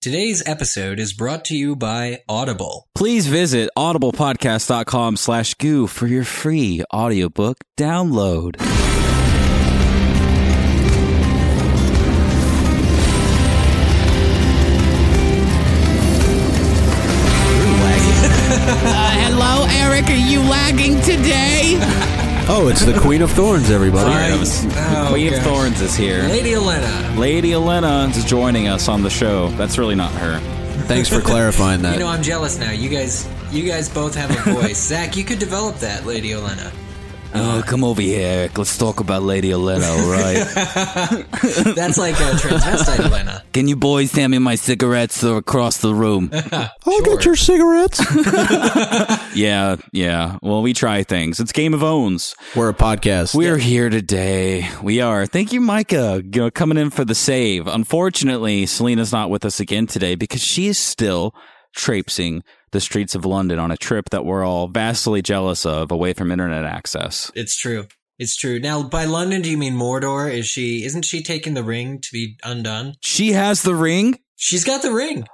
Today's episode is brought to you by Audible. Please visit audiblepodcast.com slash goo for your free audiobook download. Oh, it's the Queen of Thorns, everybody. Oh, Queen of oh, gosh. Thorns is here. Lady Olenna. Lady Olenna is joining us on the show. That's really not her. Thanks for clarifying that. You know, I'm jealous now. You guys, you guys both have a voice. Zach, you could develop that, Lady Olenna. Oh, come over here, Eric. Let's talk about Lady Olenna, all right? That's like a transvestite Olenna. Can you boys hand me my cigarettes or across the room? I'll get your cigarettes. yeah, yeah. Well, we try things. It's Game of Owns. We're a podcast. We're here today. We are. Thank you, Micah, you know, coming in for the save. Unfortunately, Selena's not with us again today because she is still traipsing the streets of London on a trip that we're all vastly jealous of away from internet access. It's true. It's true. Now, by London, do you mean Mordor? Is she? Isn't she taking the ring to be undone? She has the ring. She's got the ring.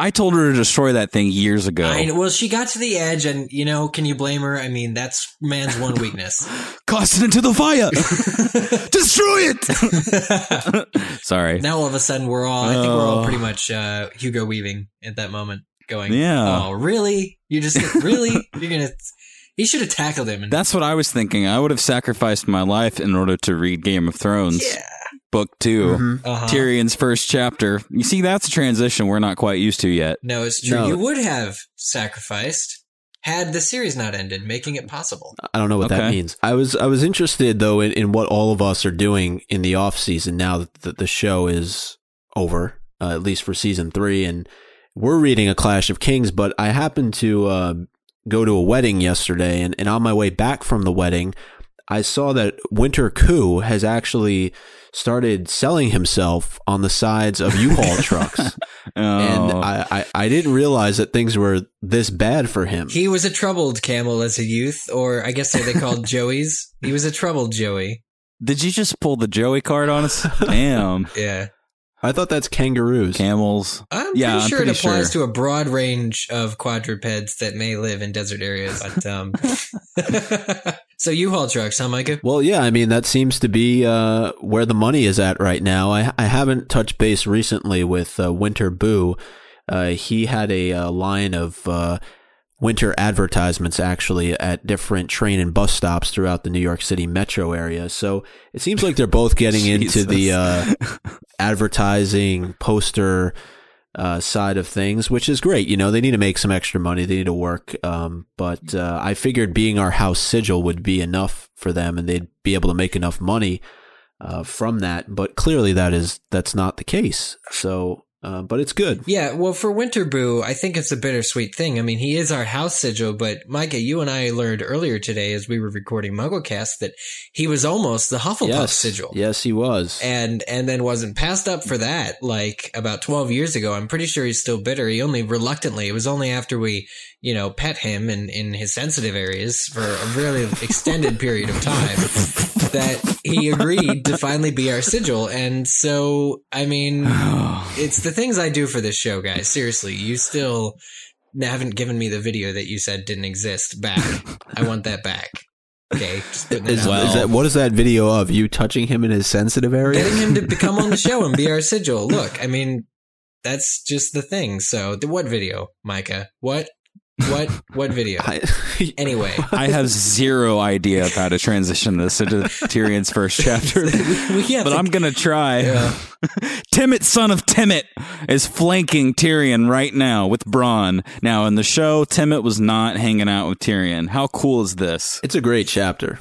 I told her to destroy that thing years ago. I, well, she got to the edge, and you know, can you blame her? I mean, that's man's one weakness. Cast it into the fire. Destroy it. Sorry. now all of a sudden, we're all. I think we're all Oh. pretty much uh, Hugo Weaving at that moment, going, Yeah. Oh, really? You just really? You're gonna? He should have tackled him. And, That's what I was thinking. I would have sacrificed my life in order to read Game of Thrones, yeah. book 2 Mhm. Uh-huh. Tyrion's first chapter. You see, that's a transition we're not quite used to yet. No, it's true. No. You would have sacrificed had the series not ended, making it possible. I don't know what that means. I was I was interested though in, in what all of us are doing in the off season now that the, the show is over, uh, at least for season three, and we're reading a Clash of Kings. But I happened to uh, go to a wedding yesterday, and, and on my way back from the wedding, I saw that Winter Coup has actually started selling himself on the sides of U-Haul trucks, and Oh. I, I I didn't realize that things were this bad for him. He was a troubled camel as a youth, or I guess they called Joey's. He was a troubled Joey. Did you just pull the Joey card on us? Damn. Yeah. I thought that's kangaroos. Camels. I'm Yeah, pretty I'm sure pretty it applies sure. to a broad range of quadrupeds that may live in desert areas. But um, so U-Haul trucks, huh, Micah? Well, yeah, I mean that seems to be uh, where the money is at right now. I I haven't touched base recently with uh, Winter Boo. Uh, he had a, uh line of uh, winter advertisements actually at different train and bus stops throughout the New York City metro area. So it seems like they're both getting into the uh, advertising poster uh, side of things, which is great. You know, they need to make some extra money. They need to work. Um, but uh, I figured being our house sigil would be enough for them, and they'd be able to make enough money uh, from that. But clearly, that is that's not the case. So, uh, but it's good. Yeah, well, for Winter Boo, I think it's a bittersweet thing. I mean, he is our house sigil, but Micah, you and I learned earlier today as we were recording MuggleCast that he was almost the Hufflepuff yes, sigil. yes, he was. and and then wasn't passed up for that like about 12 years ago i'm pretty sure he's still bitter he only reluctantly it was only after we you know pet him in in his sensitive areas for a really extended period of time that he agreed to finally be our sigil and so i mean it's the things i do for this show guys seriously you still haven't given me the video that you said didn't exist back i want that back okay just putting it Is, out Well- is that what is that video of you touching him in his sensitive area? getting him to become on the show and be our sigil. Look, I mean, that's just the thing. So, the, what video, Micah? What, what, what video? I, Anyway, I have zero idea of how to transition this into Tyrion's first chapter, but to- I'm gonna try. Yeah. Timett, son of Timett, is flanking Tyrion right now with Bronn. Now in the show, Timett was not hanging out with Tyrion. How cool is this? it's a great chapter.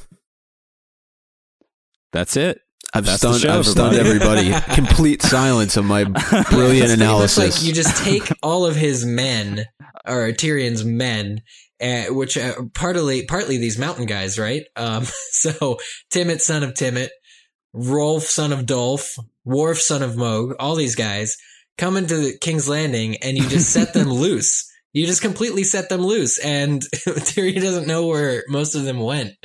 That's it. I've That's stunned. show, I've stunned everybody. Complete silence of my brilliant It's pretty much analysis. Like you just take all of his men, or Tyrion's men, uh, which uh, partly partly these mountain guys, right? Um, so Timett, son of Timett, Rolf, son of Dolph, Worf, son of Moog, all these guys come into the King's Landing, and you just set them loose. You just completely set them loose, and Tyrion doesn't know where most of them went.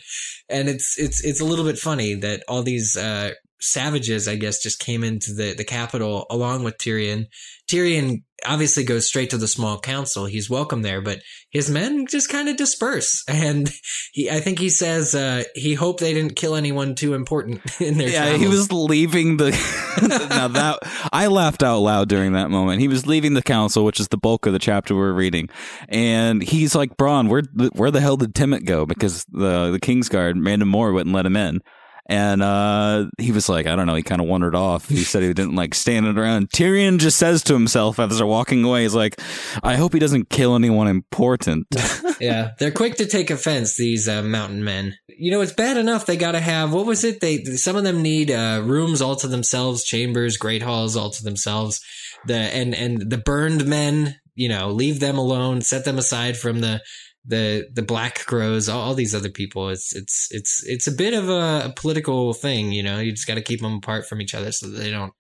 And it's it's it's a little bit funny that all these uh, savages, I guess, just came into the the capital along with Tyrion. Tyrion obviously goes straight to the small council. He's welcome there, but his men just kind of disperse. And he, I think he says, uh, he hoped they didn't kill anyone too important in their Yeah, travels. he was leaving the. now that I laughed out loud during that moment. He was leaving the council, which is the bulk of the chapter we're reading, and he's like, "Bronn, where the, where the hell did Timett go?" Because the the Kingsguard, Mandon Moore, wouldn't let him in. And uh, he was like, I don't know. He kind of wandered off. He said he didn't like standing around. Tyrion just says to himself as they're walking away, he's like, I hope he doesn't kill anyone important. yeah, they're quick to take offense. These uh, mountain men. You know, it's bad enough they got to have what was it? They some of them need uh, rooms all to themselves, chambers, great halls all to themselves. The and and the burned men. You know, leave them alone. Set them aside from the the the black crows. All, all these other people. It's it's it's it's a bit of a, a political thing. You know, you just got to keep them apart from each other so they don't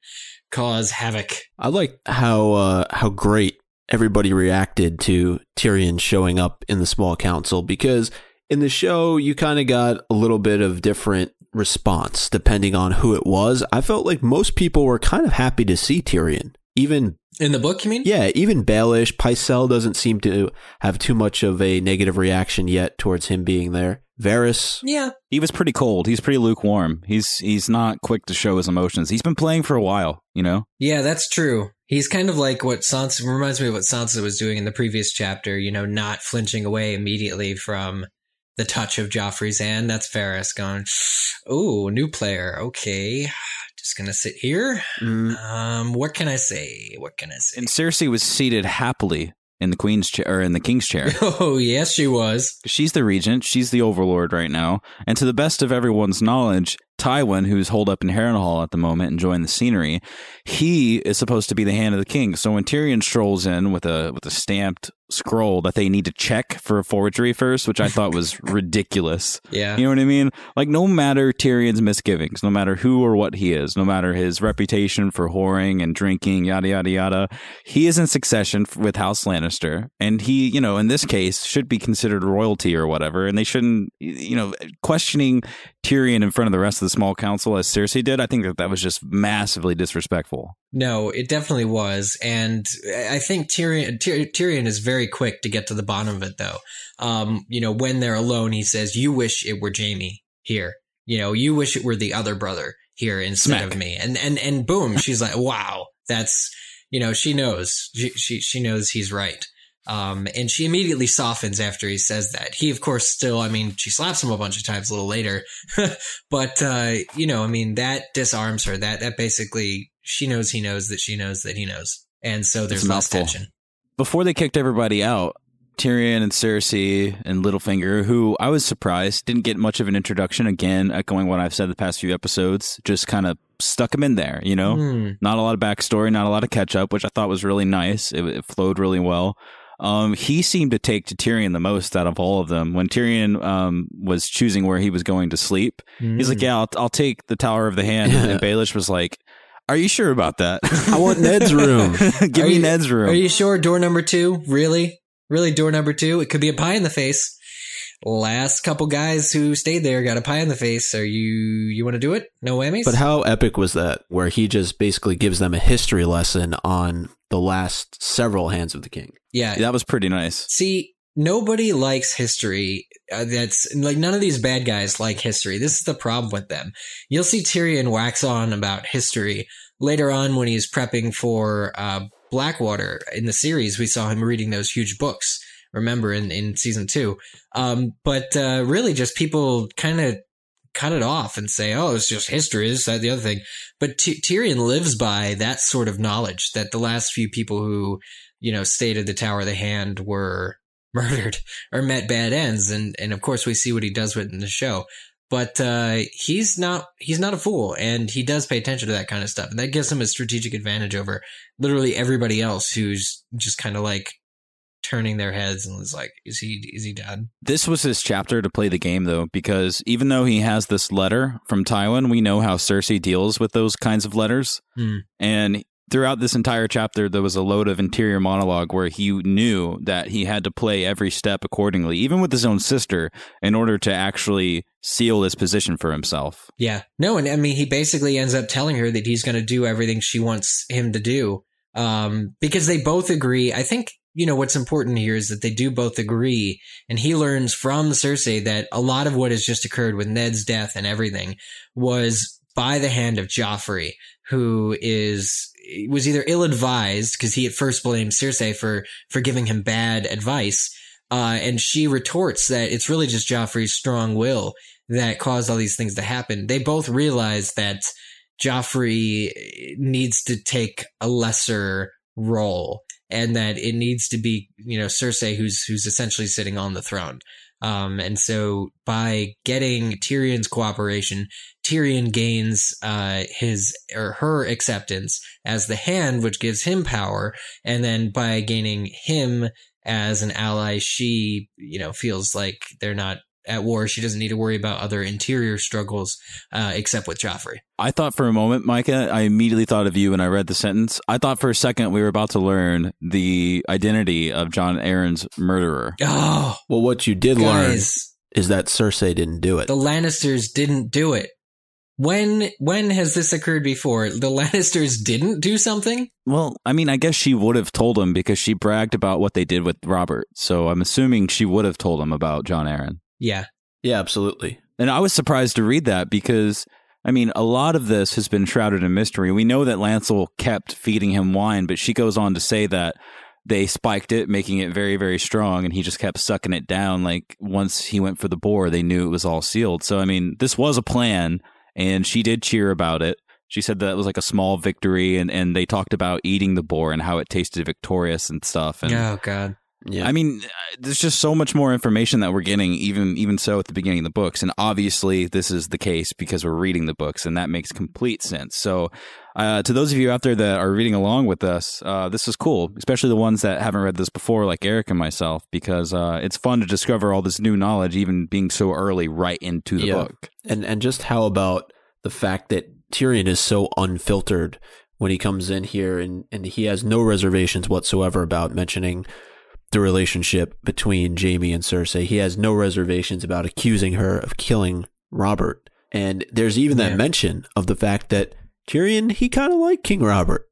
cause havoc. I like how uh, how great everybody reacted to Tyrion showing up in the small council because in the show you kind of got a little bit of different response depending on who it was. I felt like most people were kind of happy to see Tyrion. Even In the book, you mean? yeah, even Baelish, Pycelle doesn't seem to have too much of a negative reaction yet towards him being there. Varys, Yeah. he was pretty cold. He's pretty lukewarm. He's he's not quick to show his emotions. He's been playing for a while, you know. Yeah, that's true. He's kind of like what Sansa reminds me of what Sansa was doing in the previous chapter, you know, not flinching away immediately from the touch of Joffrey's hand. That's Varys going, Oh, new player. Okay. Just gonna sit here. mm, Um, what can I say? What can I say? And Cersei was seated happily in the queen's chair or in the king's chair. Oh, yes, she was. She's the regent. She's the overlord right now. And to the best of everyone's knowledge, Tywin, who's holed up in Harrenhal at the moment enjoying the scenery, he is supposed to be the hand of the king. So when Tyrion strolls in with a with a stamped scroll that they need to check for a forgery first, which I thought was ridiculous. Yeah. You know what I mean? Like no matter Tyrion's misgivings, no matter who or what he is, no matter his reputation for whoring and drinking, yada yada yada, he is in succession with House Lannister, and he, you know, in this case, should be considered royalty or whatever. And they shouldn't, you know, questioning Tyrion in front of the rest of the small council as Cersei did. I think that that was just massively disrespectful. No, it definitely was, and I think Tyrion Tyr- Tyrion is very quick to get to the bottom of it, though. Um, you know, when they're alone, he says, "You wish it were Jaime here. You know, you wish it were the other brother here instead Smack. of me." And and and boom, she's like, "Wow, that's you know, she knows, she she, she knows he's right." Um, and she immediately softens after he says that. He, of course, still, I mean, she slaps him a bunch of times a little later, but, uh, you know, I mean, that disarms her. That, that basically, she knows he knows that she knows that he knows. And so there's a less mouthful. tension. before they kicked everybody out, Tyrion and Cersei and Littlefinger, who I was surprised didn't get much of an introduction. Again, echoing what I've said the past few episodes, just kind of stuck him in there. You know, Hmm. not a lot of backstory, not a lot of catch up, which I thought was really nice. It, it flowed really well. Um, he seemed to take to Tyrion the most out of all of them. When Tyrion um, was choosing where he was going to sleep, he's like, "Yeah, I'll, I'll take the Tower of the Hand." And Baelish was like, "Are you sure about that? I want Ned's room. Give Are me you- Ned's room." Are you sure door number two? Really? Really door number two? It could be a pie in the face. Last couple guys who stayed there got a pie in the face. Are you, you want to do it? No whammies? But how epic was that? Where he just basically gives them a history lesson on the last several hands of the king. yeah. that was pretty nice. See, nobody likes history. Uh, that's like none of these bad guys like history. This is the problem with them. You'll see Tyrion wax on about history later on when he's prepping for uh, Blackwater in the series. We saw him reading those huge books. Remember in in season two, um, but uh, really just people kind of cut it off and say, "Oh, it's just history." Is that the other thing? But Ty- Tyrion lives by that sort of knowledge that the last few people who you know, stayed at the Tower of the Hand were murdered or met bad ends. And, and of course we see what he does with it in the show. But, uh, he's not, he's not a fool and he does pay attention to that kind of stuff. And that gives him a strategic advantage over literally everybody else who's just kind of like turning their heads and was like, is he, is he done? This was his chapter to play the game, though, because even though he has this letter from Tywin, we know how Cersei deals with those kinds of letters. Hmm. And throughout this entire chapter, there was a load of interior monologue where he knew that he had to play every step accordingly, even with his own sister, in order to actually seal his position for himself. Yeah. No, and I mean, he basically ends up telling her that he's going to do everything she wants him to do um, because they both agree. I think you know what's important here is that they do both agree, and he learns from Cersei that a lot of what has just occurred with Ned's death and everything was by the hand of Joffrey, who is was either ill advised because he at first blamed Cersei for for giving him bad advice, uh, and she retorts that it's really just Joffrey's strong will that caused all these things to happen. They both realize that Joffrey needs to take a lesser role and that it needs to be, you know, Cersei who's who's essentially sitting on the throne. Um, and so by getting Tyrion's cooperation, Tyrion gains uh, his or her acceptance as the hand, which gives him power. And then by gaining him as an ally, she, you know, feels like they're not at war. She doesn't need to worry about other interior struggles, uh, except with Joffrey. I thought for a moment, Micah, I immediately thought of you when I read the sentence. I thought for a second we were about to learn the identity of Jon Arryn's murderer. Oh, Well, what you did learn is that Cersei didn't do it. the Lannisters didn't do it. When when has this occurred before? The Lannisters didn't do something. Well, I mean, I guess she would have told him because she bragged about what they did with Robert. So I'm assuming she would have told him about Jon Arryn. Yeah, Yeah, absolutely. And I was surprised to read that because, I mean, a lot of this has been shrouded in mystery. We know that Lancel kept feeding him wine, but she goes on to say that they spiked it, making it very, very strong, and he just kept sucking it down. Like once he went for the boar, they knew it was all sealed. So, I mean, this was a plan, and she did cheer about it. She said that it was like a small victory, and, and they talked about eating the boar and how it tasted victorious and stuff. And oh god. Yeah. I mean, uh, there's just so much more information that we're getting, even even so at the beginning of the books, and obviously this is the case because we're reading the books, and that makes complete sense. So, uh, to those of you out there that are reading along with us, uh, this is cool, especially the ones that haven't read this before, like Eric and myself, because uh, it's fun to discover all this new knowledge, even being so early right into the Yeah. book. And and just how about the fact that Tyrion is so unfiltered when he comes in here and, and he has no reservations whatsoever about mentioning the relationship between Jaime and Cersei. He has no reservations about accusing her of killing Robert. And there's even Yeah. that mention of the fact that Tyrion, he kind of liked King Robert.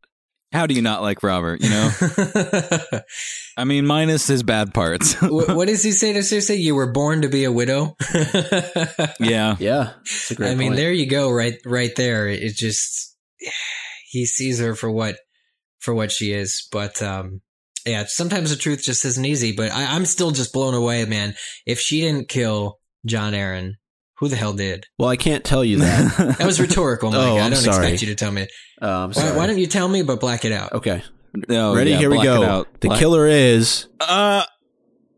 How do you not like Robert? You know, I mean, minus his bad parts. what does he say to Cersei? You were born to be a widow. yeah, Yeah. It's a great I mean, there you go, right, right there. It just he sees her for what for what she is, but um, yeah. Sometimes the truth just isn't easy. But I, I'm still just blown away, man. If she didn't kill Jon Arryn, who the hell did? Well, I can't tell you that. That was rhetorical, Mike. Oh, I I'm don't sorry. expect you to tell me. Uh, I'm Why, sorry. why don't you tell me, but black it out? Okay. Oh, Ready? yeah, Here we go. The Black- killer is. Uh,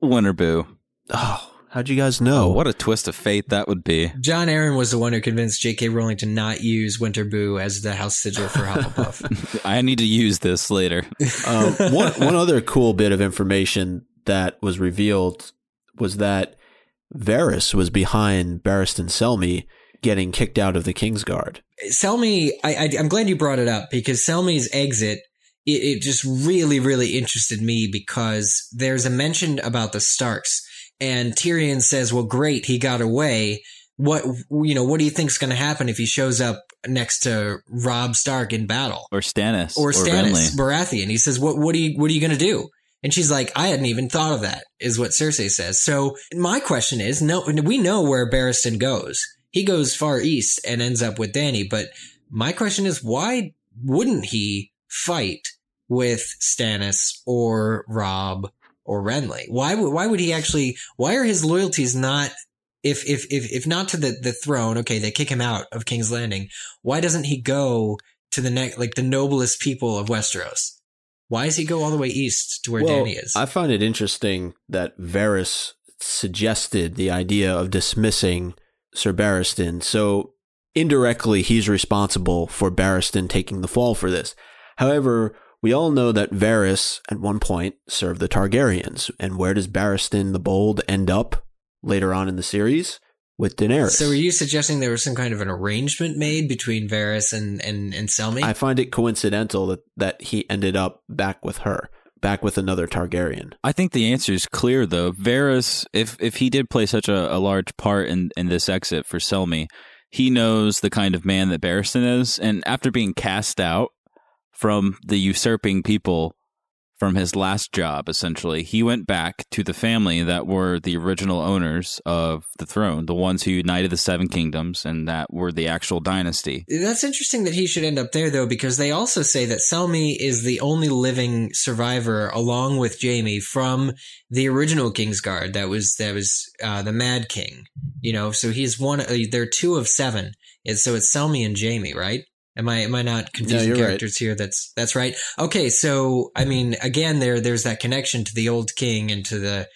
Winter Boo. Oh, how'd you guys know? Oh, what a twist of fate that would be. Jon Arryn was the one who convinced J.K. Rowling to not use Winter Winterboo as the house sigil for Hufflepuff. I need to use this later. Uh, one one other cool bit of information that was revealed was that Varys was behind Barristan Selmy getting kicked out of the Kingsguard. Selmy, I, I, I'm glad you brought it up because Selmy's exit, it, it just really, really interested me because there's a mention about the Starks and Tyrion says, well, great, he got away. What, you know, what do you think's going to happen if he shows up next to Robb Stark in battle? Or Stannis. Or Stannis Renly. Baratheon. He says, "What? What are you? What are you going to do?" And she's like, "I hadn't even thought of that." Is what Cersei says. So my question is, no, we know where Barristan goes. He goes far east and ends up with Dany. But my question is, why wouldn't he fight with Stannis or Robb or Renly? Why would why would he actually? Why are his loyalties not? If if if if not to the the throne, okay, they kick him out of King's Landing. Why doesn't he go to the next, like the noblest people of Westeros? Why does he go all the way east to where well, Dany is? I find it interesting that Varys suggested the idea of dismissing Sir Barristan. So indirectly, he's responsible for Barristan taking the fall for this. However, we all know that Varys at one point served the Targaryens. And where does Barristan the Bold end up later on in the series? With Daenerys. so, are you suggesting there was some kind of an arrangement made between Varys and and and Selmy? I find it coincidental that, that he ended up back with her, back with another Targaryen. I think the answer is clear, though. Varys, if if he did play such a, a large part in, in this exit for Selmy, he knows the kind of man that Barristan is. And after being cast out from the usurping people from his last job, essentially. He went back to the family that were the original owners of the throne, the ones who united the seven kingdoms and that were the actual dynasty. That's interesting that he should end up there, though, because they also say that Selmy is the only living survivor, along with Jaime, from the original Kingsguard. That was that was uh, the Mad King. You know, so he's one. Uh, they're two of seven. And so it's Selmy and Jaime, right? Am I am I not confusing right. characters here? That's that's right. Okay, so I mean, again, there there's that connection to the old king and to the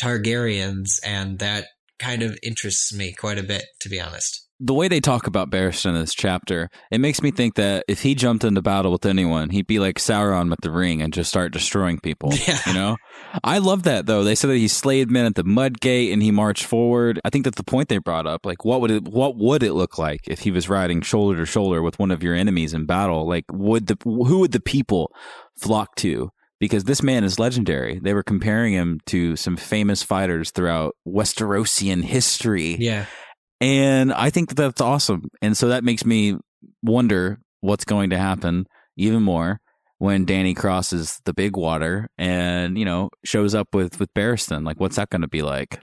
Targaryens, and that kind of interests me quite a bit, to be honest. The way they talk about Barristan in this chapter, it makes me think that if he jumped into battle with anyone, he'd be like Sauron with the ring and just start destroying people. Yeah. You know? I love that though. They said that he slayed men at the mud gate and he marched forward. I think that's the point they brought up, like what would it what would it look like if he was riding shoulder to shoulder with one of your enemies in battle? Like would the who would the people flock to? Because this man is legendary. They were comparing him to some famous fighters throughout Westerosian history. Yeah, And I think that that's awesome. And so that makes me wonder what's going to happen even more when Dany crosses the big water and, you know, shows up with, with Barristan. Like, what's that going to be like?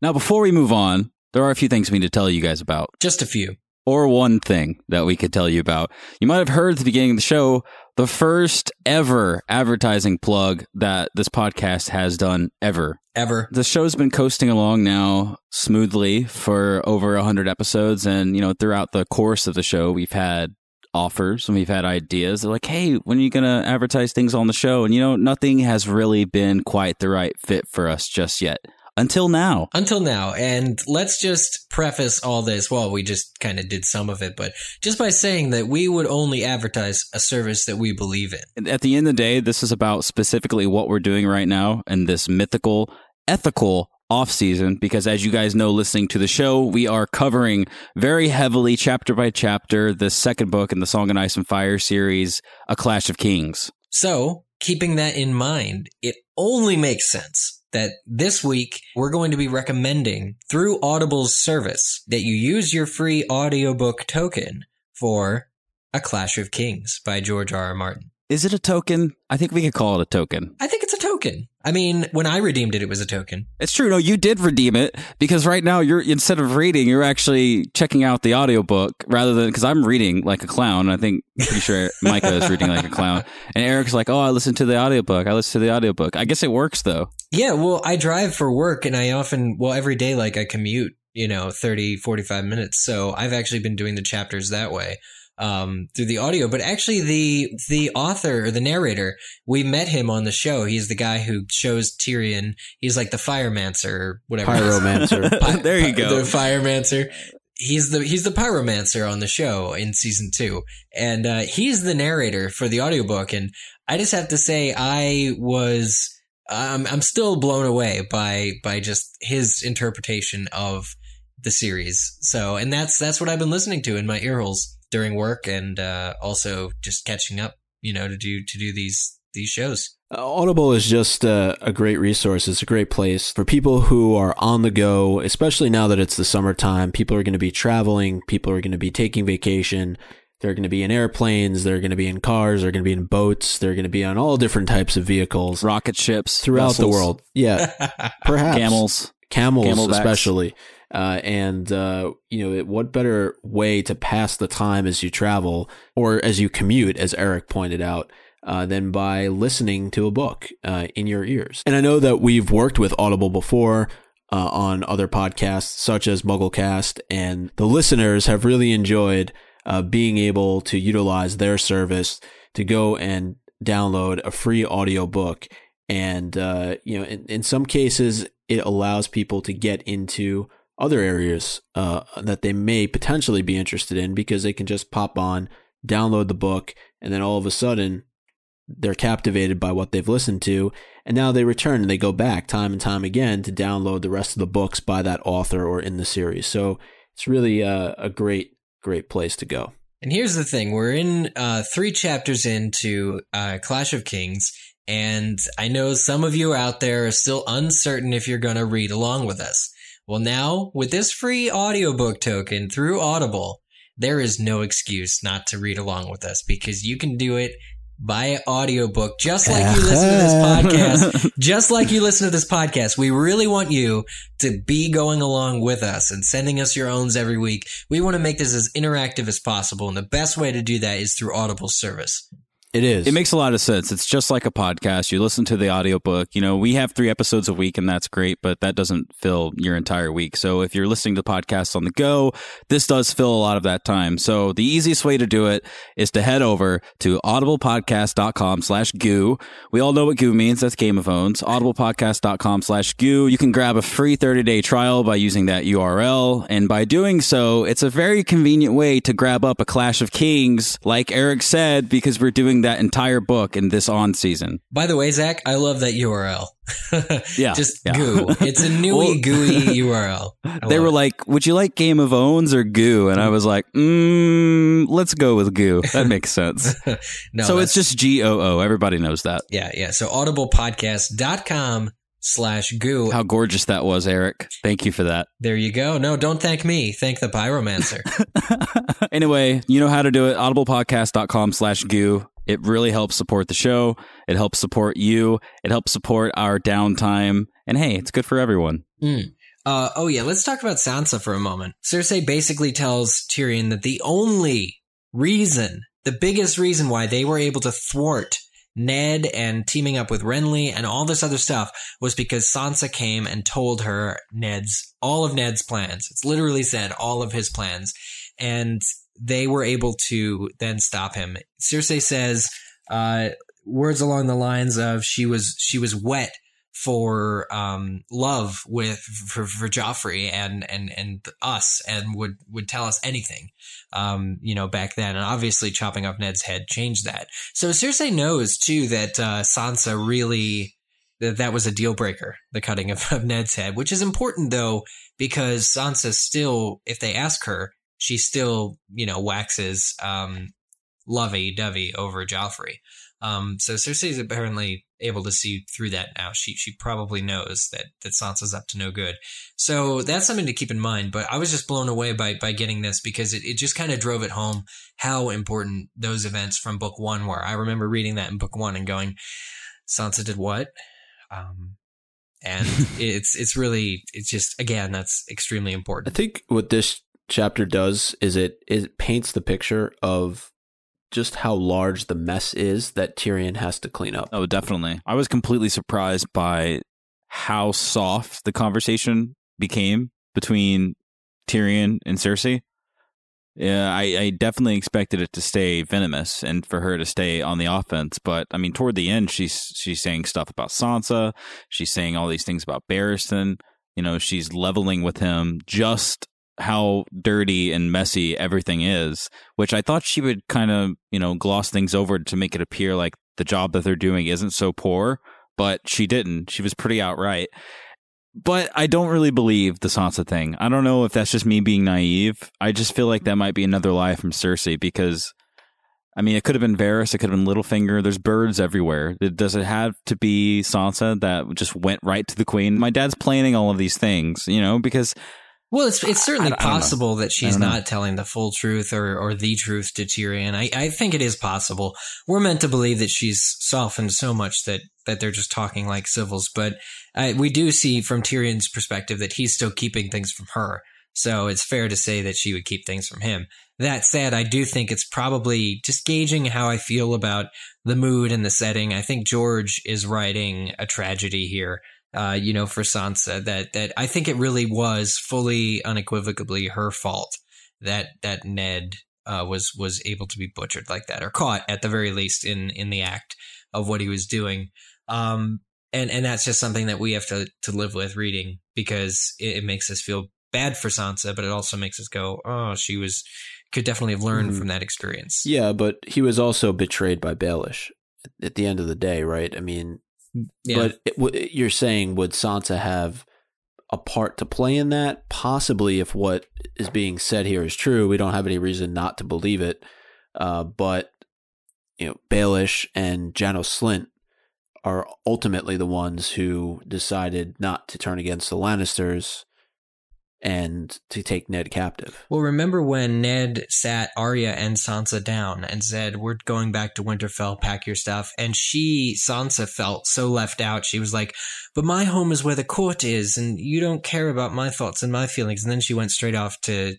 Now, before we move on, there are a few things we need to tell you guys about just a few. or one thing that we could tell you about. You might have heard at the beginning of the show the first ever advertising plug that this podcast has done ever. Ever. The show's been coasting along now smoothly for over 100 episodes and you know throughout the course of the show we've had offers and we've had ideas They're like hey when are you going to advertise things on the show and you know nothing has really been quite the right fit for us just yet until now Until now, and let's just preface all this. Well, we just kind of did some of it, but just by saying that we would only advertise a service that we believe in. at the end of the day, this is about specifically what we're doing right now in this mythical, ethical off season. Because as you guys know, listening to the show, we are covering very heavily, chapter by chapter, the second book in the Song of Ice and Fire series, A Clash of Kings. So, keeping that in mind, it only makes sense that this week we're going to be recommending through Audible's service that you use your free audiobook token for A Clash of Kings by George R. R. Martin. Is it a token? I think we could call it a token. I think it's a token. I mean, when I redeemed it, it was a token. It's true. No, you did redeem it because right now you're instead of reading, you're actually checking out the audiobook rather than because I'm reading like a clown. I think pretty sure Micah is reading like a clown. And Eric's like, Oh, I listened to the audiobook. I listened to the audiobook. I guess it works though. Yeah, well, I drive for work and I often, well, every day, like I commute, you know, 30, 45 minutes. So I've actually been doing the chapters that way. Um, through the audio, but actually the, the author or the narrator, we met him on the show. He's the guy who shows Tyrion. He's like the firemancer or whatever. Pyromancer. Pi- there you pi- go. The firemancer. He's the he's the pyromancer on the show in season two, and uh, he's the narrator for the audiobook. And I just have to say, I was I'm I'm still blown away by by just his interpretation of the series. So, and that's that's what I've been listening to in my ear holes during work, and uh, also just catching up, you know, to do to do these these shows. Uh, Audible is just uh, a great resource. It's a great place for people who are on the go, especially now that it's the summertime. People are going to be traveling. People are going to be taking vacation. They're going to be in airplanes. They're going to be in cars. They're going to be in boats. They're going to be on all different types of vehicles Rocket ships throughout the world. Yeah, perhaps camels. camels Camelbacks. especially. Uh, and uh, you know, what better way to pass the time as you travel or as you commute, as Eric pointed out, uh, than by listening to a book uh, in your ears. And I know that we've worked with Audible before. Uh, on other podcasts such as Mugglecast, and the listeners have really enjoyed uh, being able to utilize their service to go and download a free audiobook and uh, you know in, in some cases it allows people to get into other areas uh, that they may potentially be interested in because they can just pop on download the book and then all of a sudden they're captivated by what they've listened to and now they return and they go back time and time again to download the rest of the books by that author or in the series. So it's really uh, a great great place to go. And here's the thing: we're in uh, three chapters into uh, Clash of Kings, and I know some of you out there are still uncertain if you're going to read along with us. Well, now with this free audiobook token through Audible, there is no excuse not to read along with us because you can do it by audiobook, just like you listen to this podcast, just like you listen to this podcast. We really want you to be going along with us and sending us your owns every week. We want to make this as interactive as possible. And the best way to do that is through Audible service. It is. It makes a lot of sense. It's just like a podcast. You listen to the audiobook. You know, we have three episodes a week and that's great, but that doesn't fill your entire week. So if you're listening to podcasts on the go, this does fill a lot of that time. So the easiest way to do it is to head over to audiblepodcast.com slash goo. We all know what goo means. That's Game of Owns. Audiblepodcast.com slash goo. You can grab a free 30 day trial by using that URL. And by doing so, it's a very convenient way to grab up a Clash of Kings, like Eric said, because we're doing that entire book in this on season. By the way, Zach, I love that URL. Yeah, Just yeah. goo. It's a newy, Well- gooey URL. I they were it. like, "Would you like Game of Owns or Goo?" And I was like, mm, "Let's go with Goo. That makes sense." no, so it's just G O O. Everybody knows that. yeah, yeah. So audiblepodcast.com slash goo. How gorgeous that was, Eric. Thank you for that. There you go. No, don't thank me. Thank the pyromancer. anyway, you know how to do it. Audiblepodcast.com slash goo. It really helps support the show. It helps support you. It helps support our downtime. And hey, it's good for everyone. Mm. Uh, oh yeah, let's talk about Sansa for a moment. Cersei basically tells Tyrion that the only reason, the biggest reason why they were able to thwart Ned and teaming up with Renly and all this other stuff was because Sansa came and told her Ned's, all of Ned's plans. It's literally said all of his plans. And they were able to then stop him. Cersei says, uh, words along the lines of she was, she was wet for um, love with for, for Joffrey and and and us and would would tell us anything um, you know back then and obviously chopping off Ned's head changed that so Cersei knows too that uh, Sansa really that that was a deal breaker the cutting of, of Ned's head which is important though because Sansa still if they ask her she still you know waxes um, lovey dovey over Joffrey um, so Cersei's apparently able to see through that now. She she probably knows that that Sansa's up to no good. So that's something to keep in mind. But I was just blown away by by getting this because it, it just kind of drove it home how important those events from book one were. I remember reading that in book one and going, Sansa did what? Um, and it's it's really it's just again that's extremely important. I think what this chapter does is it it paints the picture of just how large the mess is that Tyrion has to clean up. Oh, definitely. I was completely surprised by how soft the conversation became between Tyrion and Cersei. Yeah, I, I definitely expected it to stay venomous and for her to stay on the offense. But I mean, toward the end, she's she's saying stuff about Sansa. She's saying all these things about Barristan. You know, she's leveling with him just how dirty and messy everything is, which I thought she would kind of, you know, gloss things over to make it appear like the job that they're doing isn't so poor, but she didn't. She was pretty outright. But I don't really believe the Sansa thing. I don't know if that's just me being naive. I just feel like that might be another lie from Cersei because I mean, it could have been Varys, it could have been Littlefinger. There's birds everywhere. Does it have to be Sansa that just went right to the queen? My dad's planning all of these things, you know, because Well, it's it's certainly I- I know. possible that she's know. telling the full truth or, or the truth to Tyrion. I, I think it is possible. We're meant to believe that she's softened so much that, that they're just talking like civils, but uh, we do see from Tyrion's perspective that he's still keeping things from her. So it's fair to say that she would keep things from him. That said, I do think it's probably just gauging how I feel about the mood and the setting. I think George is writing a tragedy here uh, you know, for Sansa that that I think it really was fully unequivocally her fault that that Ned uh, was was able to be butchered like that or caught at the very least in in the act of what he was doing. Um, and and that's just something that we have to to live with reading because it, it makes us feel bad for Sansa, but it also makes us go, oh, she was could definitely have learned Mhm. from that experience. Yeah, but he was also betrayed by Baelish at the end of the day, right? I mean, Yeah. but it, w- you're saying would Sansa have a part to play in that? Possibly, if what is being said here is true. We don't have any reason not to believe it. Uh, but you know, Baelish and Janos Slint are ultimately the ones who decided not to turn against the Lannisters and to take Ned captive. Well, remember when Ned sat Arya and Sansa down and said, "We're going back to Winterfell. Pack your stuff." And she, Sansa, felt so left out. She was like, "But my home is where the court is, and you don't care about my thoughts and my feelings." And then she went straight off to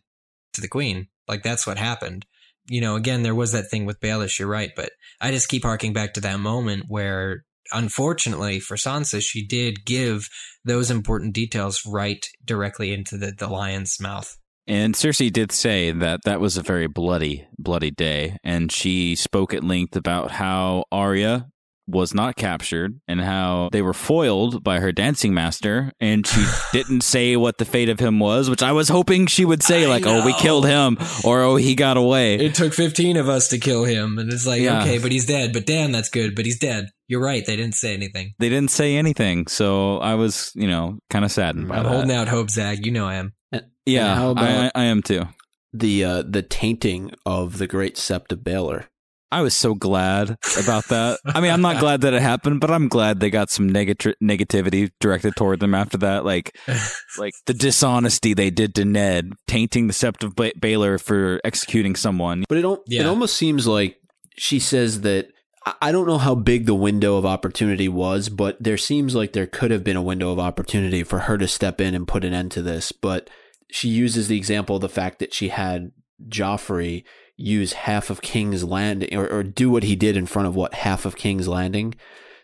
to the Queen. Like that's what happened. You know, again, there was that thing with Baelish. You're right, but I just keep harking back to that moment where unfortunately for Sansa, she did give those important details right directly into the, the lion's mouth. And Cersei did say that that was a very bloody, bloody day. And she spoke at length about how Arya was not captured and how they were foiled by her dancing master. And she didn't say what the fate of him was, which I was hoping she would say, I like, oh, we killed him or oh, he got away. It took 15 of us to kill him. And it's like, Yeah. okay, but he's dead. But damn, that's good. But he's dead. You're right. They didn't say anything. they didn't say anything. So I was, you know, kind of saddened by I'm that. holding out hope, Zag. You know I am. Yeah, And how about- I, I, I am too. The uh, the tainting of the great sept of Baelor. I was so glad about that. I mean, I'm not glad that it happened, but I'm glad they got some negati- negativity directed toward them after that. Like, like the dishonesty they did to Ned, tainting the Sept of ba- Baelor for executing someone. But it don't, it almost seems like she says that I- I don't know how big the window of opportunity was, but there seems like there could have been a window of opportunity for her to step in and put an end to this. But she uses the example of the fact that she had Joffrey use half of King's Landing or, or do what he did in front of what half of King's Landing.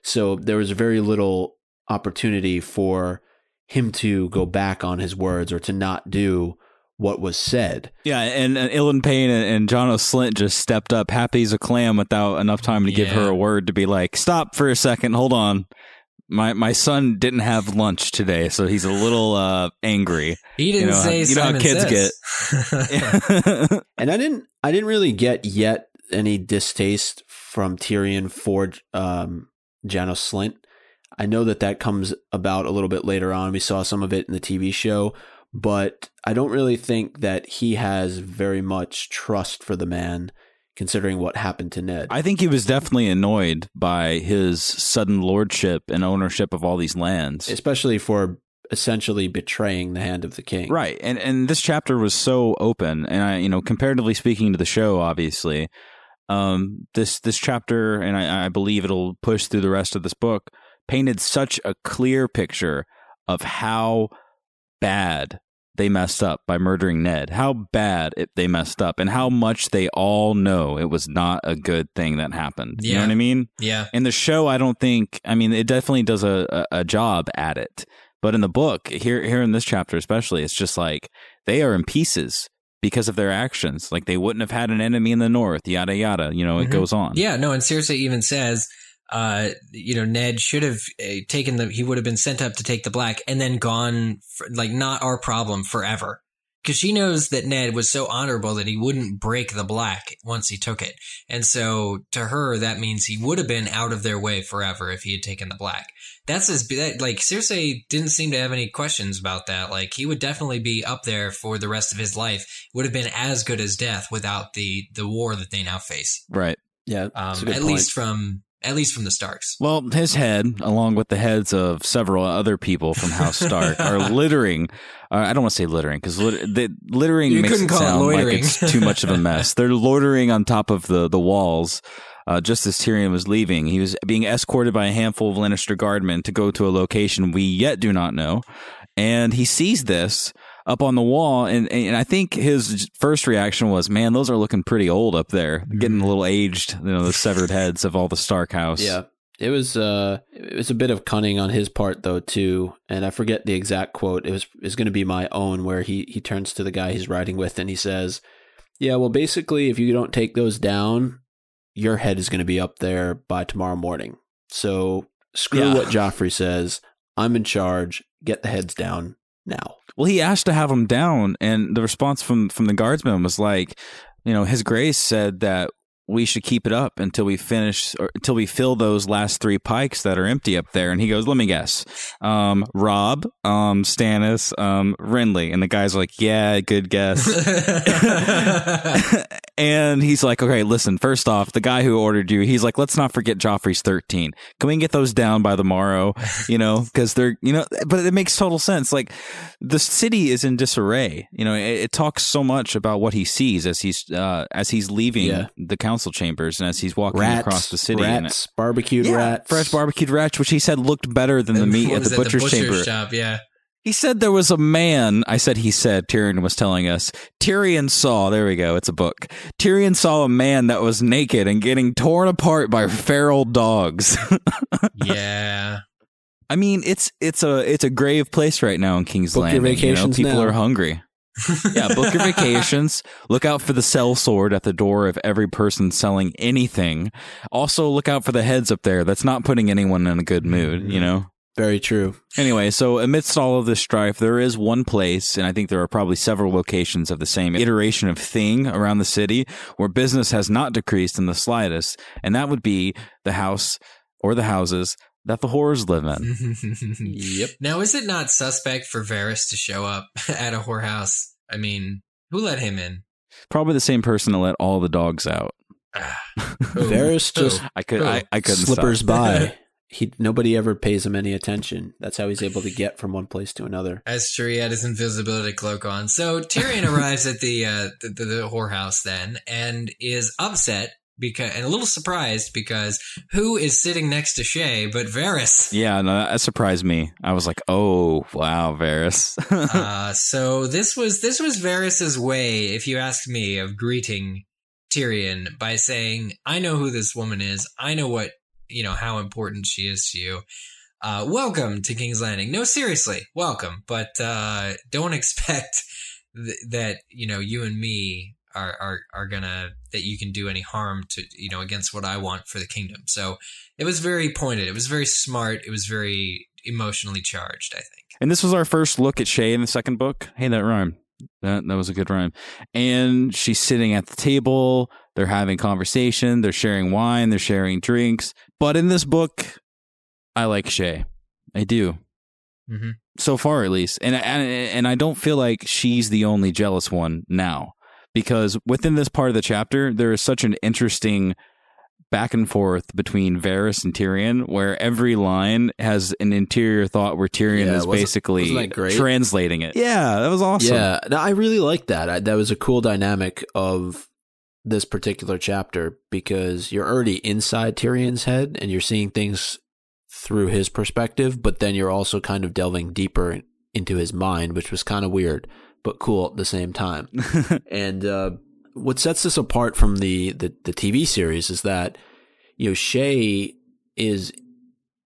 So there was very little opportunity for him to go back on his words or to not do what was said. Yeah, and, and Ilyn Payne and, and Janos Slint just stepped up, happy as a clam, without enough time to give her a word to be like, "Stop for a second, hold on." My my son didn't have lunch today, so he's a little uh, angry. He didn't know, say you know how kids says. And I didn't I didn't really get yet any distaste from Tyrion for um Janos Slint. I know that that comes about a little bit later on. We saw some of it in the TV show, but I don't really think that he has very much trust for the man considering what happened to Ned. I think he was definitely annoyed by his sudden lordship and ownership of all these lands. especially for essentially betraying the hand of the king. Right. And and this chapter was so open and I you know, comparatively speaking to the show, obviously, um this this chapter and I, I believe it'll push through the rest of this book, painted such a clear picture of how bad they messed up by murdering Ned. How bad it, they messed up and how much they all know it was not a good thing that happened. You know what I mean? yeah. In the show, I don't think. I mean, it definitely does a, a, a job at it. But in the book, here here in this chapter especially, it's just like they are in pieces because of their actions. Like they wouldn't have had an enemy in the north. Yada yada. You know, it Mhm. goes on. Yeah, no, and Cersei even says, uh, you know, Ned should have uh, taken the, he would have been sent up to take the black and then gone, for, like, not our problem forever. Because she knows that Ned was so honorable that he wouldn't break the black once he took it. And so to her, that means he would have been out of their way forever if he had taken the black. That's as, that, like, Cersei didn't seem to have any questions about that. Like, he would definitely be up there for the rest of his life. Would have been as good as death without the, the war that they now face Right. Yeah. um, at point. least from at least from the Starks. Well, his head, along with the heads of several other people from House Stark, are littering. Uh, I don't want to say littering because lit- littering You makes it call it sound like it's too much of a mess. They're loitering on top of the the walls. Uh, just as Tyrion was leaving, he was being escorted by a handful of Lannister guardmen to go to a location we yet do not know. And he sees this up on the wall, and, and I think his first reaction was, "Man, those are looking pretty old up there, getting a little aged." You know, the severed heads of all the Stark house. Yeah. It was uh it was a bit of cunning on his part though too, and I forget the exact quote. It was is going to be my own where he he turns to the guy he's riding with and he says, "Yeah, well basically if you don't take those down, your head is going to be up there by tomorrow morning. So screw Yeah. what Joffrey says. I'm in charge. Get the heads down now." Well, he asked to have him down, and the response from from the guardsman was like, you know, His Grace said that we should keep it up until we finish or until we fill those last three pikes that are empty up there. And he goes, let me guess, um, Robb, um, Stannis, um, Renly. And the guy's like, yeah, good guess. and he's like, okay, listen, first off, the guy who ordered you, he's like, let's not forget Joffrey's 13. Can we get those down by the morrow? You know, because they're, you know, but it makes total sense. Like the city is in disarray. You know, it, it talks so much about what he sees as he's, uh, as he's leaving Yeah. the council chambers and as he's walking Rats, across the city. and rats, barbecued it- Yeah, rats, fresh barbecued rats, which he said looked better than the meat What at was the it, butcher's, chamber. shop, yeah. He said there was a man. I said he said. Tyrion was telling us. Tyrion saw. There we go. It's a book. Tyrion saw a man that was naked and getting torn apart by feral dogs. Yeah. I mean, it's it's a it's a grave place right now in King's Book your Landing. you know? people now. are hungry. Yeah, book your vacations. Look out for the sell sword at the door of every person selling anything. Also, look out for the heads up there. That's not putting anyone in a good mood. You know. Very true. Anyway, so amidst all of this strife, there is one place, and I think there are probably several locations of the same iteration of thing around the city where business has not decreased in the slightest, and that would be the house or the houses that the whores live in. Yep. Now, is it not suspect for Varys to show up at a whorehouse? I mean, who let him in? Probably the same person to let all the dogs out. Ah, Varys just I could, Oh, I, I couldn't slippers stop. by. He nobody ever pays him any attention. That's how he's able to get from one place to another. That's true. He had his invisibility cloak on. So Tyrion arrives at the, uh, the, the the whorehouse then and is upset because and a little surprised because who is sitting next to Shae but Varys? Yeah, no, that surprised me. I was like, "Oh, wow, Varys." uh, so this was this was Varys's way, if you ask me, of greeting Tyrion by saying, "I know who this woman is. I know what you know how important she is to you. Uh, welcome to King's Landing. No, seriously, welcome, but uh, don't expect th- that you know you and me." Are, are are gonna that you can do any harm to you know against what I want for the kingdom. So it was very pointed. It was very smart. It was very emotionally charged. I think. And this was our first look at Shae in the second book. Hey, that rhyme. That that was a good rhyme. And she's sitting at the table. They're having conversation. They're sharing wine. They're sharing drinks. But in this book, I like Shae. I do. Mm-hmm. So far, at least. And and and I don't feel like she's the only jealous one now, because within this part of the chapter, there is such an interesting back and forth between Varys and Tyrion, where every line has an interior thought where Tyrion Yeah, is basically wasn't translating it. Yeah, that was awesome. Yeah, no, I really like that. I, that was a cool dynamic of this particular chapter because you're already inside Tyrion's head and you're seeing things through his perspective, but then you're also kind of delving deeper into his mind, which was kind of weird but cool at the same time. and uh, what sets this apart from the, the the TV series is that you know Shae is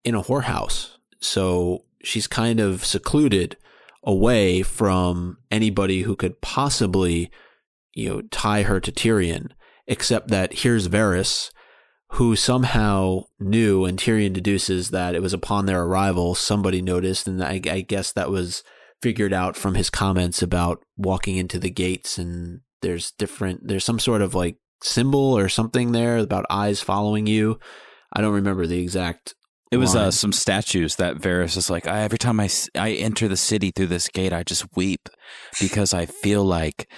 in a whorehouse, so she's kind of secluded away from anybody who could possibly you know tie her to Tyrion. Except that here's Varys, who somehow knew, and Tyrion deduces that it was upon their arrival somebody noticed, and I, I guess that was figured out from his comments about walking into the gates and there's different there's some sort of like symbol or something there about eyes following you. I don't remember the exact It was uh, some statues that Varys is like, I, every time I I enter the city through this gate, I just weep because I feel like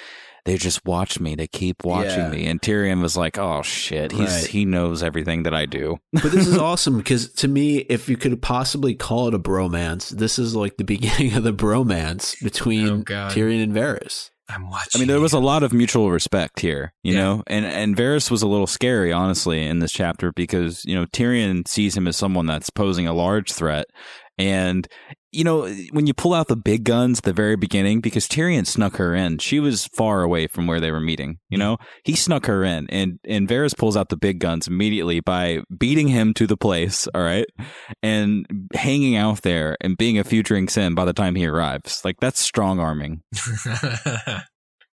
they just watch me. They keep watching Yeah. me. And Tyrion was like, oh shit, he's, Right. he knows everything that I do. but this is awesome because to me, if you could possibly call it a bromance, this is like the beginning of the bromance between Oh, Tyrion and Varys. I'm watching. I mean, there was a lot of mutual respect here, you Yeah. know, and and Varys was a little scary, honestly, in this chapter because you know Tyrion sees him as someone that's posing a large threat, and you know when you pull out the big guns at the very beginning, because Tyrion snuck her in, she was far away from where they were meeting. You know, he snuck her in, and and Varys pulls out the big guns immediately by beating him to the place, all right, and hanging out there and being a few drinks in by the time he arrives. Like that's strong arming.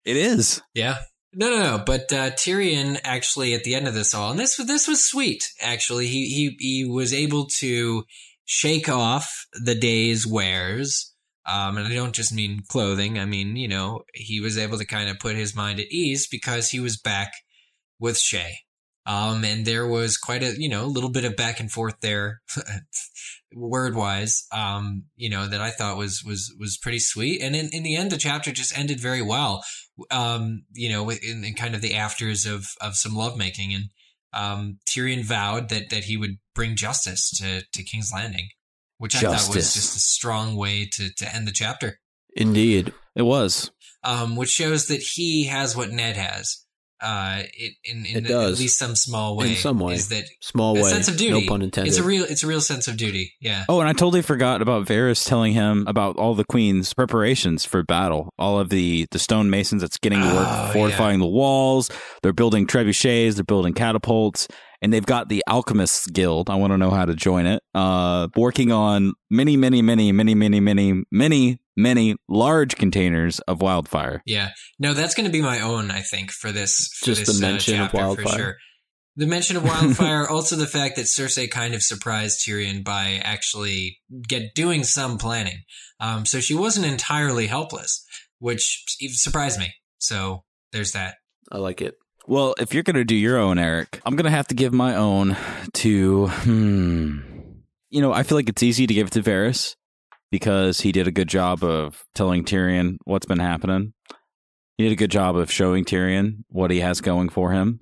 It is. yeah. No, no, no. But uh, Tyrion actually, at the end of this all, and this this was sweet. Actually, he he he was able to shake off the day's wares. Um, and I don't just mean clothing. I mean, you know, he was able to kind of put his mind at ease because he was back with Shae. Um, and there was quite a, you know, a little bit of back and forth there, word wise, um, you know, that I thought was, was, was pretty sweet. And in, in the end, the chapter just ended very well. Um, you know, in, in kind of the afters of, of some lovemaking and, um, Tyrion vowed that, that he would bring justice to, to King's Landing, which I thought was just a strong way to, to end the chapter. Indeed. It was. Um, which shows that he has what Ned has. Uh, it, in, in It the- does. at least some small way. In some way. Is that Small way. sense of duty? No pun intended. It's a real, it's a real sense of duty. Yeah. Oh, and I totally forgot about Varys telling him about all the queen's preparations for battle. All of the the stone masons that's getting to work Oh, fortifying the walls. They're building trebuchets. They're building catapults. And they've got the Alchemists Guild. I want to know how to join it. Uh, working on many, many, many, many, many, many, many, many large containers of wildfire. Yeah. No, that's going to be my own, I think, for this. For Just this, the uh, mention of wildfire. For sure. The mention of wildfire, also the fact that Cersei kind of surprised Tyrion by actually get doing some planning. Um, so she wasn't entirely helpless, which surprised me. So there's that. I like it. Well, if you're going to do your own, Eric, I'm going to have to give my own to, hmm. You know, I feel like it's easy to give it to Varys because he did a good job of telling Tyrion what's been happening. He did a good job of showing Tyrion what he has going for him.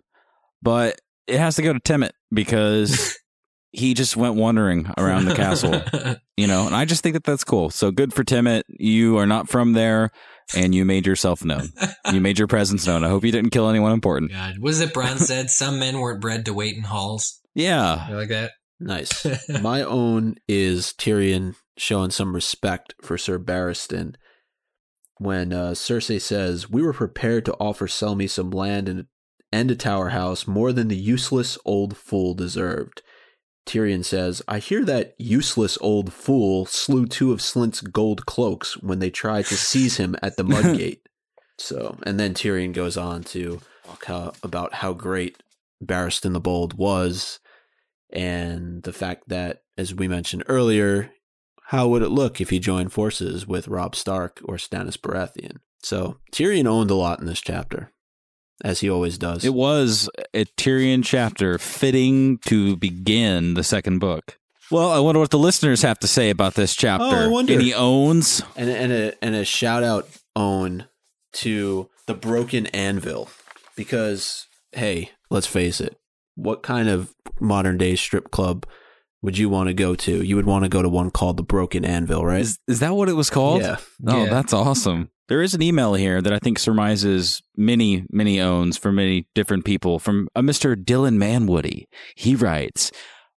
But it has to go to Timett because he just went wandering around the castle, you know, and I just think that that's cool. So good for Timett. You are not from there and you made yourself known. You made your presence known. I hope you didn't kill anyone important. God, was it Bronn said some men weren't bred to wait in halls? Yeah. You like that? Nice. My own is Tyrion showing some respect for Sir Barristan when uh, Cersei says, We were prepared to offer Selmy some land and, and a tower house more than the useless old fool deserved. Tyrion says, I hear that useless old fool slew two of Slint's gold cloaks when they tried to seize him at the Mudgate. So, and then Tyrion goes on to talk how, about how great Barristan the Bold was and the fact that, as we mentioned earlier, how would it look if he joined forces with Robb Stark or Stannis Baratheon? So Tyrion owned a lot in this chapter, as he always does. It was a Tyrion chapter fitting to begin the second book. Well, I wonder what the listeners have to say about this chapter. Oh, I wonder. Any owns? and and a and a shout out own to the Broken Anvil because hey, let's face it, what kind of modern day strip club would you want to go to? You would want to go to one called the Broken Anvil, right? Is, is that what it was called? Yeah. Oh, Yeah. that's awesome. There is an email here that I think surmises many, many owns for many different people from a Mr. Dylan Manwoody. He writes,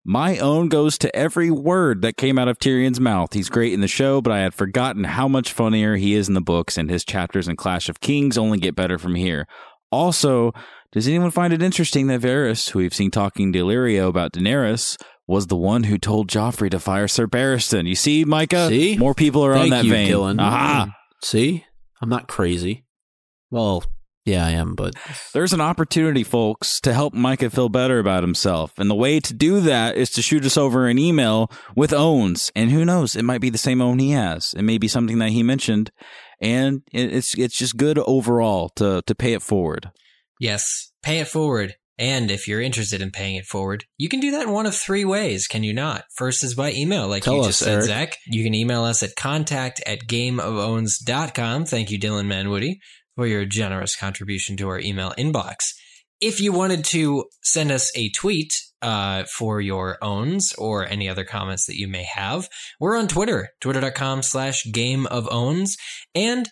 My own goes to every word that came out of Tyrion's mouth. He's great in the show, but I had forgotten how much funnier he is in the books, and his chapters in Clash of Kings only get better from here. Also, does anyone find it interesting that Varys, who we've seen talking to Illyrio about Daenerys, was the one who told Joffrey to fire Sir Barristan? You see, Micah? See? More people are on Thank that you, vein. Dylan. Aha! See, I'm not crazy. Well, yeah, I am, but There's an opportunity, folks, to help Micah feel better about himself. And the way to do that is to shoot us over an email with owns. And who knows, it might be the same own he has. It may be something that he mentioned. And it's it's just good overall to to pay it forward. Yes, pay it forward. And if you're interested in paying it forward, you can do that in one of three ways, can you not? First is by email, like Tell you us, just said, Eric. Zach. You can email us at contact at gameofowns.com. Thank you, Dylan Manwoody, for your generous contribution to our email inbox. If you wanted to send us a tweet uh, for your owns or any other comments that you may have, we're on Twitter, twitter.com slash game of owns. And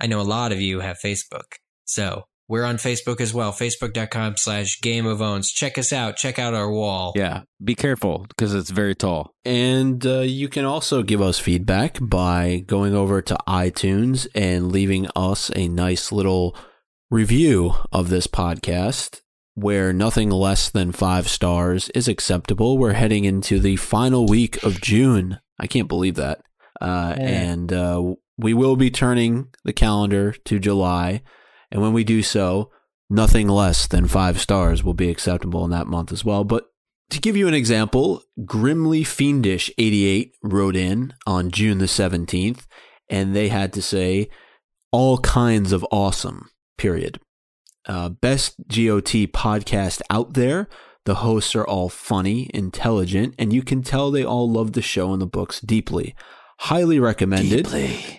I know a lot of you have Facebook. So we're on Facebook as well, facebook.com slash game of owns. Check us out. Check out our wall. Yeah, be careful because it's very tall. And uh, you can also give us feedback by going over to iTunes and leaving us a nice little review of this podcast where nothing less than five stars is acceptable. We're heading into the final week of June. I can't believe that. Uh, Yeah. And uh, we will be turning the calendar to July. And when we do so, nothing less than five stars will be acceptable in that month as well. But to give you an example, Grimly Fiendish 88 wrote in on June the 17th, and they had to say all kinds of awesome, period. uh, best GOT podcast out there. The hosts are all funny, intelligent, and you can tell they all love the show and the books deeply. Highly recommended.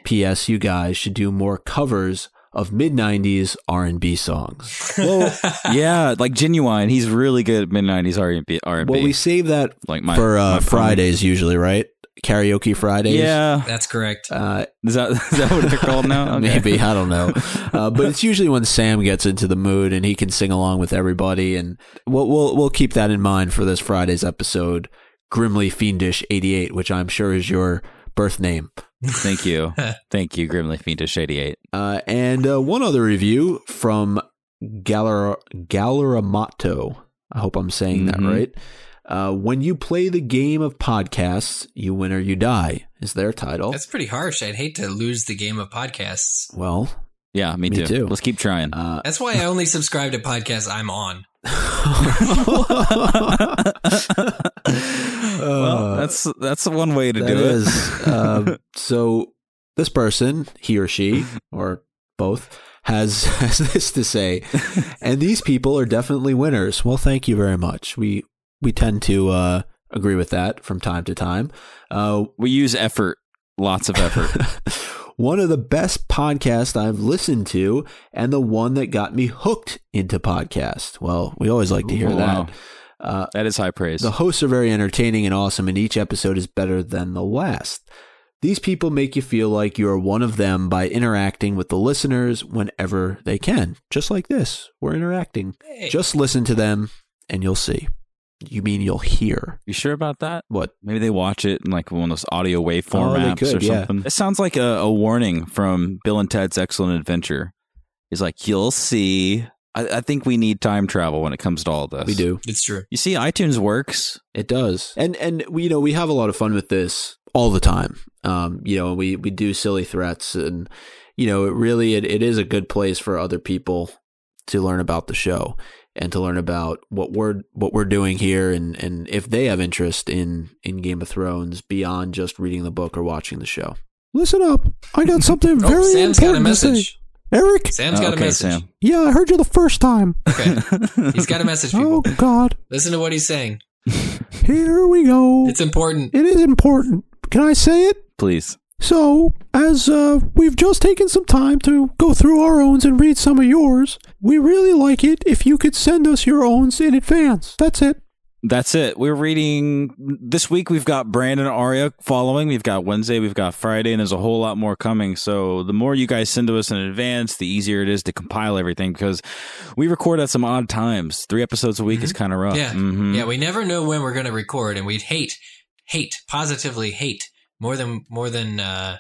P.S. You guys should do more covers of mid '90s R&B songs. Well, yeah, like genuine. He's really good at mid nineties R and B. Well, we save that like my, for uh, my Fridays usually, right? Karaoke Fridays. Yeah, That's correct. Uh, is that is that what they're called now? Okay. Maybe I don't know, uh, but it's usually when Sam gets into the mood and he can sing along with everybody, and we'll we'll, we'll keep that in mind for this Friday's episode, Grimly Fiendish eighty eight, which I'm sure is your birth name. Thank you, thank you, Grimly Fiendish eighty eight. Uh, and uh, one other review from Galar Galaramato. I hope I'm saying that Mhm. right. Uh, when you play the game of podcasts, you win or you die is their title. That's pretty harsh. I'd hate to lose the game of podcasts. well, Yeah, me, Me too. too. Let's keep trying. uh, That's why I only subscribe to podcasts I'm on. that's that's one way to That do is, it. um, so this person, he or she, or both, has, has this to say, and these people are definitely winners. Well, thank you very much. We we tend to uh, agree with that from time to time. Uh, we use effort, lots of effort. one of the best podcasts I've listened to, and the one that got me hooked into podcast. Well, we always like to hear Ooh, wow. That. Uh, that is high praise. the hosts are very entertaining and awesome, and each episode is better than the last. These people make you feel like you are one of them by interacting with the listeners whenever they can. Just like this. We're interacting. Hey. Just listen to them and you'll see. You mean you'll hear. you sure about that? What? Maybe they watch it in like one of those audio waveform Oh, apps could, or yeah. something. It sounds like a, a warning from Bill and Ted's Excellent Adventure. He's like, you'll see. I, I think we need time travel when it comes to all this. We do. It's true. You see, iTunes works. It does. And and we you know, we have a lot of fun with this all the time. Um, you know, we we do silly threats and you know, it really it, it is a good place for other people to learn about the show and to learn about what we're what we're doing here and and if they have interest in in Game of Thrones beyond just reading the book or watching the show. Listen up. I got something Oh, Sam's got a message. Eric, Sam's Oh, got a okay, message. Sam. yeah, I heard you the first time. Okay. He's got a message, for people. Oh, God. Listen to what he's saying. Here we go. It's important. It is important. Can I say it? Please. So, as uh, we've just taken some time to go through our owns and read some of yours, we really like it if you could send us your owns in advance. That's it. That's it. We're reading this week. We've got Bran and Arya following. We've got Wednesday. We've got Friday, and there's a whole lot more coming. So the more you guys send to us in advance, the easier it is to compile everything because we record at some odd times. Three episodes a week is kind of rough. Yeah. Mhm. Yeah, we never know when we're going to record, and we'd hate, hate, positively hate more than more than uh,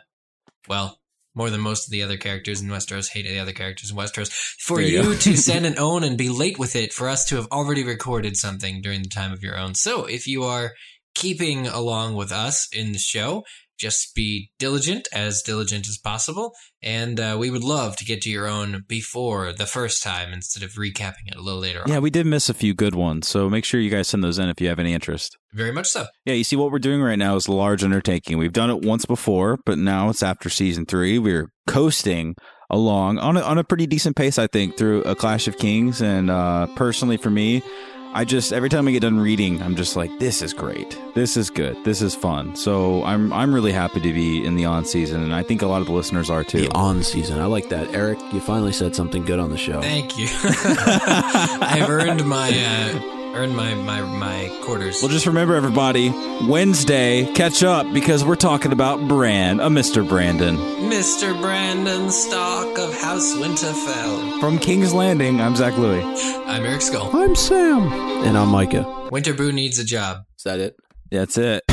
well, more than most of the other characters in Westeros hate the other characters in Westeros. For There you you to send an own and be late with it, for us to have already recorded something during the time of your own. So if you are keeping along with us in the show. Just be diligent, as diligent as possible, and uh, we would love to get to your own before the first time instead of recapping it a little later Yeah, on. we did miss a few good ones. So make sure you guys send those in if you have any interest. Very much so. Yeah, you see what we're doing right now is a large undertaking. We've done it once before, but now it's after season three. We're coasting along on a, on a pretty decent pace, I think, through a Clash of Kings. And uh, personally, for me, I just every time I get done reading, I'm just like, this is great. This is good. This is fun. So I'm I'm really happy to be in the on season, and I think a lot of the listeners are too. The on season. I like that. Eric, you finally said something good on the show. Thank you. I've earned my uh, earned my my my quarters. Well, just remember, everybody, Wednesday, catch up because we're talking about Bran, uh, a Mr. Brandon. Mr. Brandon Stark of House Winterfell. From King's Landing, I'm Zach Louie. I'm Eric Skull. I'm Sam. And I'm Micah. Winterboo needs a job. Is that it? That's it.